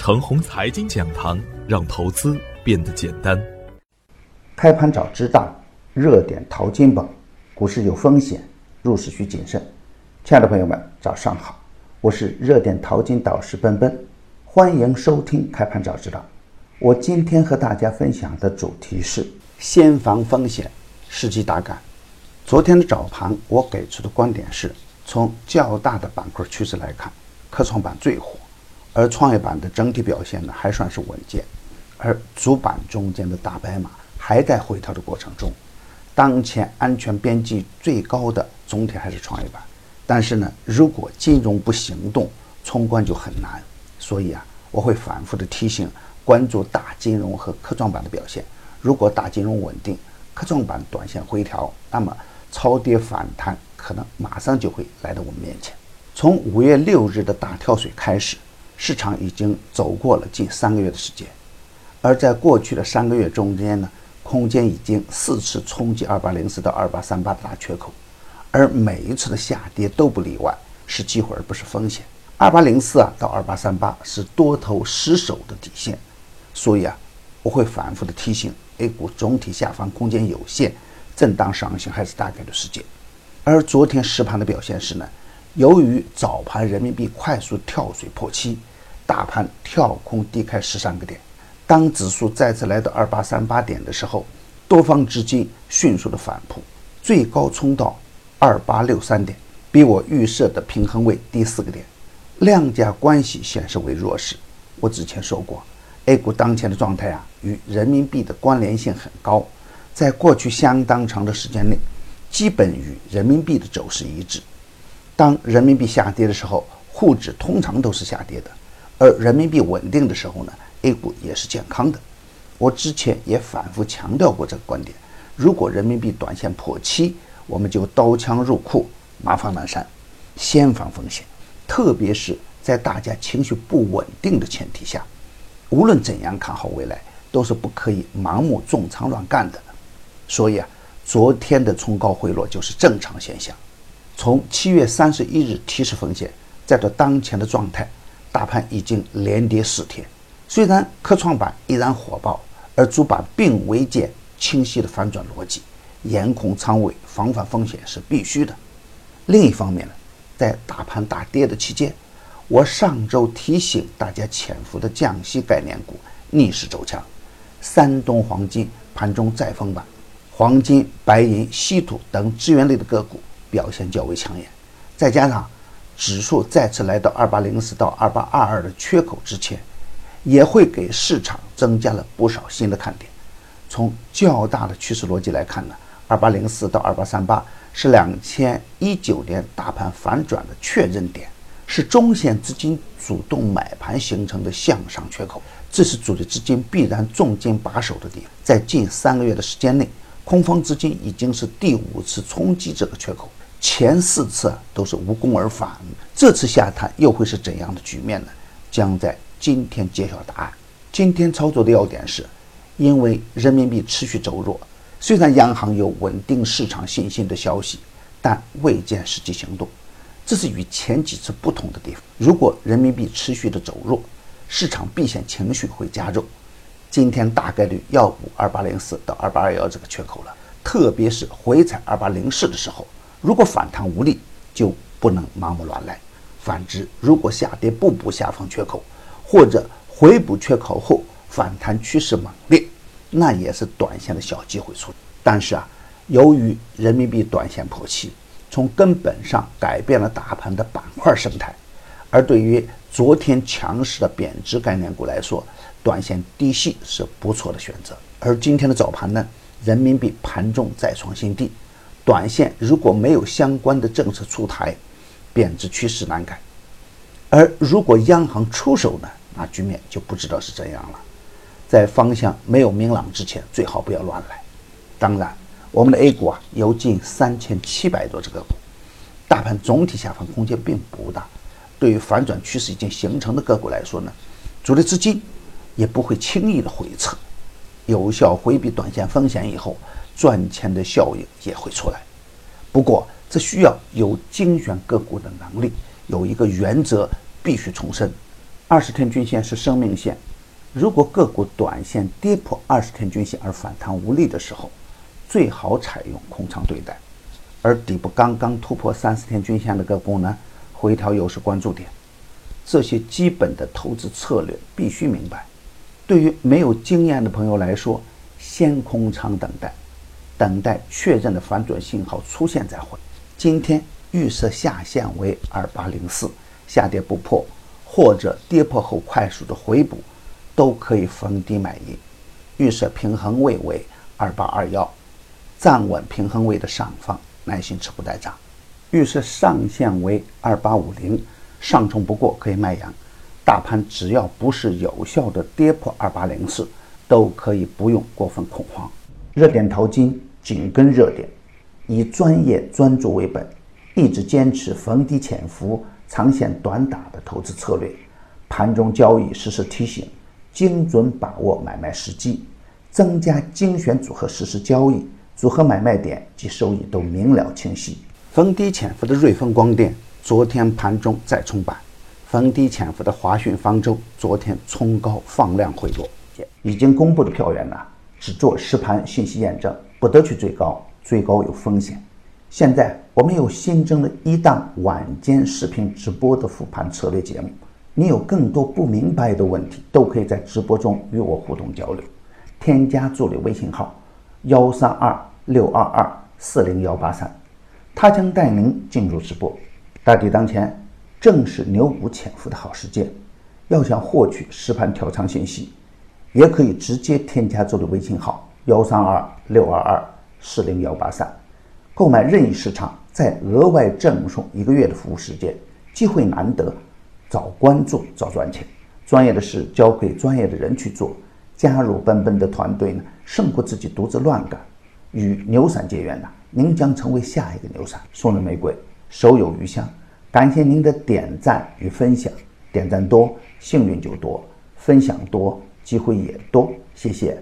程红财经讲堂，让投资变得简单。开盘早知道，热点淘金宝，股市有风险，入市需谨慎。亲爱的朋友们，早上好，我是热点淘金导师奔奔，欢迎收听开盘早知道。我今天和大家分享的主题是先防风险，伺机打杆。昨天的早盘，我给出的观点是从较大的板块趋势来看，科创板最火。而创业板的整体表现呢，还算是稳健，而主板中间的大白马还在回调的过程中。当前安全边际最高的总体还是创业板，但是呢，如果金融不行动，冲关就很难。所以啊，我会反复的提醒，关注大金融和科创板的表现。如果大金融稳定，科创板短线回调，那么超跌反弹可能马上就会来到我们面前。从五月六日的大跳水开始。市场已经走过了近三个月的时间，而在过去的三个月中间呢，空间已经四次冲击二八零四到二八三八的大缺口，而每一次的下跌都不例外，是机会而不是风险。二八零四啊到二八三八是多头失守的底线，所以啊，我会反复的提醒 A 股总体下方空间有限，震荡上行还是大概率事件。而昨天实盘的表现是呢，由于早盘人民币快速跳水破七。大盘跳空低开十三个点，当指数再次来到二八三八点的时候，多方资金迅速的反扑，最高冲到二八六三点，比我预设的平衡位低四个点，量价关系显示为弱势。我之前说过，A 股当前的状态啊，与人民币的关联性很高，在过去相当长的时间内，基本与人民币的走势一致。当人民币下跌的时候，沪指通常都是下跌的。而人民币稳定的时候呢，A 股也是健康的。我之前也反复强调过这个观点：如果人民币短线破七，我们就刀枪入库，马放南山，先防风险。特别是在大家情绪不稳定的前提下，无论怎样看好未来，都是不可以盲目重仓乱干的。所以啊，昨天的冲高回落就是正常现象。从七月三十一日提示风险，再到当前的状态。大盘已经连跌四天，虽然科创板依然火爆，而主板并未见清晰的反转逻辑，严控仓位，防范风险是必须的。另一方面呢，在大盘大跌的期间，我上周提醒大家潜伏的降息概念股逆势走强，山东黄金盘中再封板，黄金、白银、稀土等资源类的个股表现较为抢眼，再加上。指数再次来到二八零四到二八二二的缺口之前，也会给市场增加了不少新的看点。从较大的趋势逻辑来看呢，二八零四到二八三八是两千一九年大盘反转的确认点，是中线资金主动买盘形成的向上缺口，这是主力资金必然重金把守的地方。在近三个月的时间内，空方资金已经是第五次冲击这个缺口。前四次都是无功而返，这次下探又会是怎样的局面呢？将在今天揭晓答案。今天操作的要点是，因为人民币持续走弱，虽然央行有稳定市场信心的消息，但未见实际行动，这是与前几次不同的地方。如果人民币持续的走弱，市场避险情绪会加重，今天大概率要补二八零四到二八二幺这个缺口了，特别是回踩二八零四的时候。如果反弹无力，就不能盲目乱来；反之，如果下跌不补下方缺口，或者回补缺口后反弹趋势猛烈，那也是短线的小机会出。但是啊，由于人民币短线破七，从根本上改变了大盘的板块生态，而对于昨天强势的贬值概念股来说，短线低吸是不错的选择。而今天的早盘呢，人民币盘中再创新低。短线如果没有相关的政策出台，贬值趋势难改；而如果央行出手呢，那局面就不知道是怎样了。在方向没有明朗之前，最好不要乱来。当然，我们的 A 股啊有近三千七百多只个股，大盘总体下方空间并不大。对于反转趋势已经形成的个股来说呢，主力资金也不会轻易的回撤，有效回避短线风险以后。赚钱的效应也会出来，不过这需要有精选个股的能力。有一个原则必须重申：二十天均线是生命线，如果个股短线跌破二十天均线而反弹无力的时候，最好采用空仓对待。而底部刚刚突破三十天均线的个股呢，回调又是关注点。这些基本的投资策略必须明白。对于没有经验的朋友来说，先空仓等待，等待确认的反转信号出现再回。今天预设下限为二八零四，下跌不破或者跌破后快速的回补，都可以逢低买进。预设平衡位为二八二幺，站稳平衡位的上方。耐心持股待涨，预设上限为二八五零，上冲不过可以卖阳。大盘只要不是有效的跌破二八零四，都可以不用过分恐慌。热点淘金紧跟热点，以专业专注为本，一直坚持逢低潜伏、长线短打的投资策略。盘中交易实时提醒，精准把握买卖时机，增加精选组合实时交易。组合买卖点及收益都明了清晰。逢低潜伏的瑞丰光电昨天盘中再冲板，逢低潜伏的华讯方舟昨天冲高放量回落。已经公布的票源呢，只做实盘信息验证，不得去追高，追高有风险。现在我们有新增了一档晚间视频直播的复盘策略节目，你有更多不明白的问题，都可以在直播中与我互动交流。添加助理微信号幺三二。六二二四零幺八三，他将带您进入直播。大敌当前，正是牛股潜伏的好时间。要想获取实盘调仓信息，也可以直接添加助理微信号幺三二六二二四零幺八三，购买任意市场，再额外赠送一个月的服务时间。机会难得，早关注早赚钱。专业的事交给专业的人去做。加入奔奔的团队呢，胜过自己独自乱干。与牛散结缘呢，您将成为下一个牛散。送人玫瑰，手有余香。感谢您的点赞与分享，点赞多，幸运就多；分享多，机会也多。谢谢。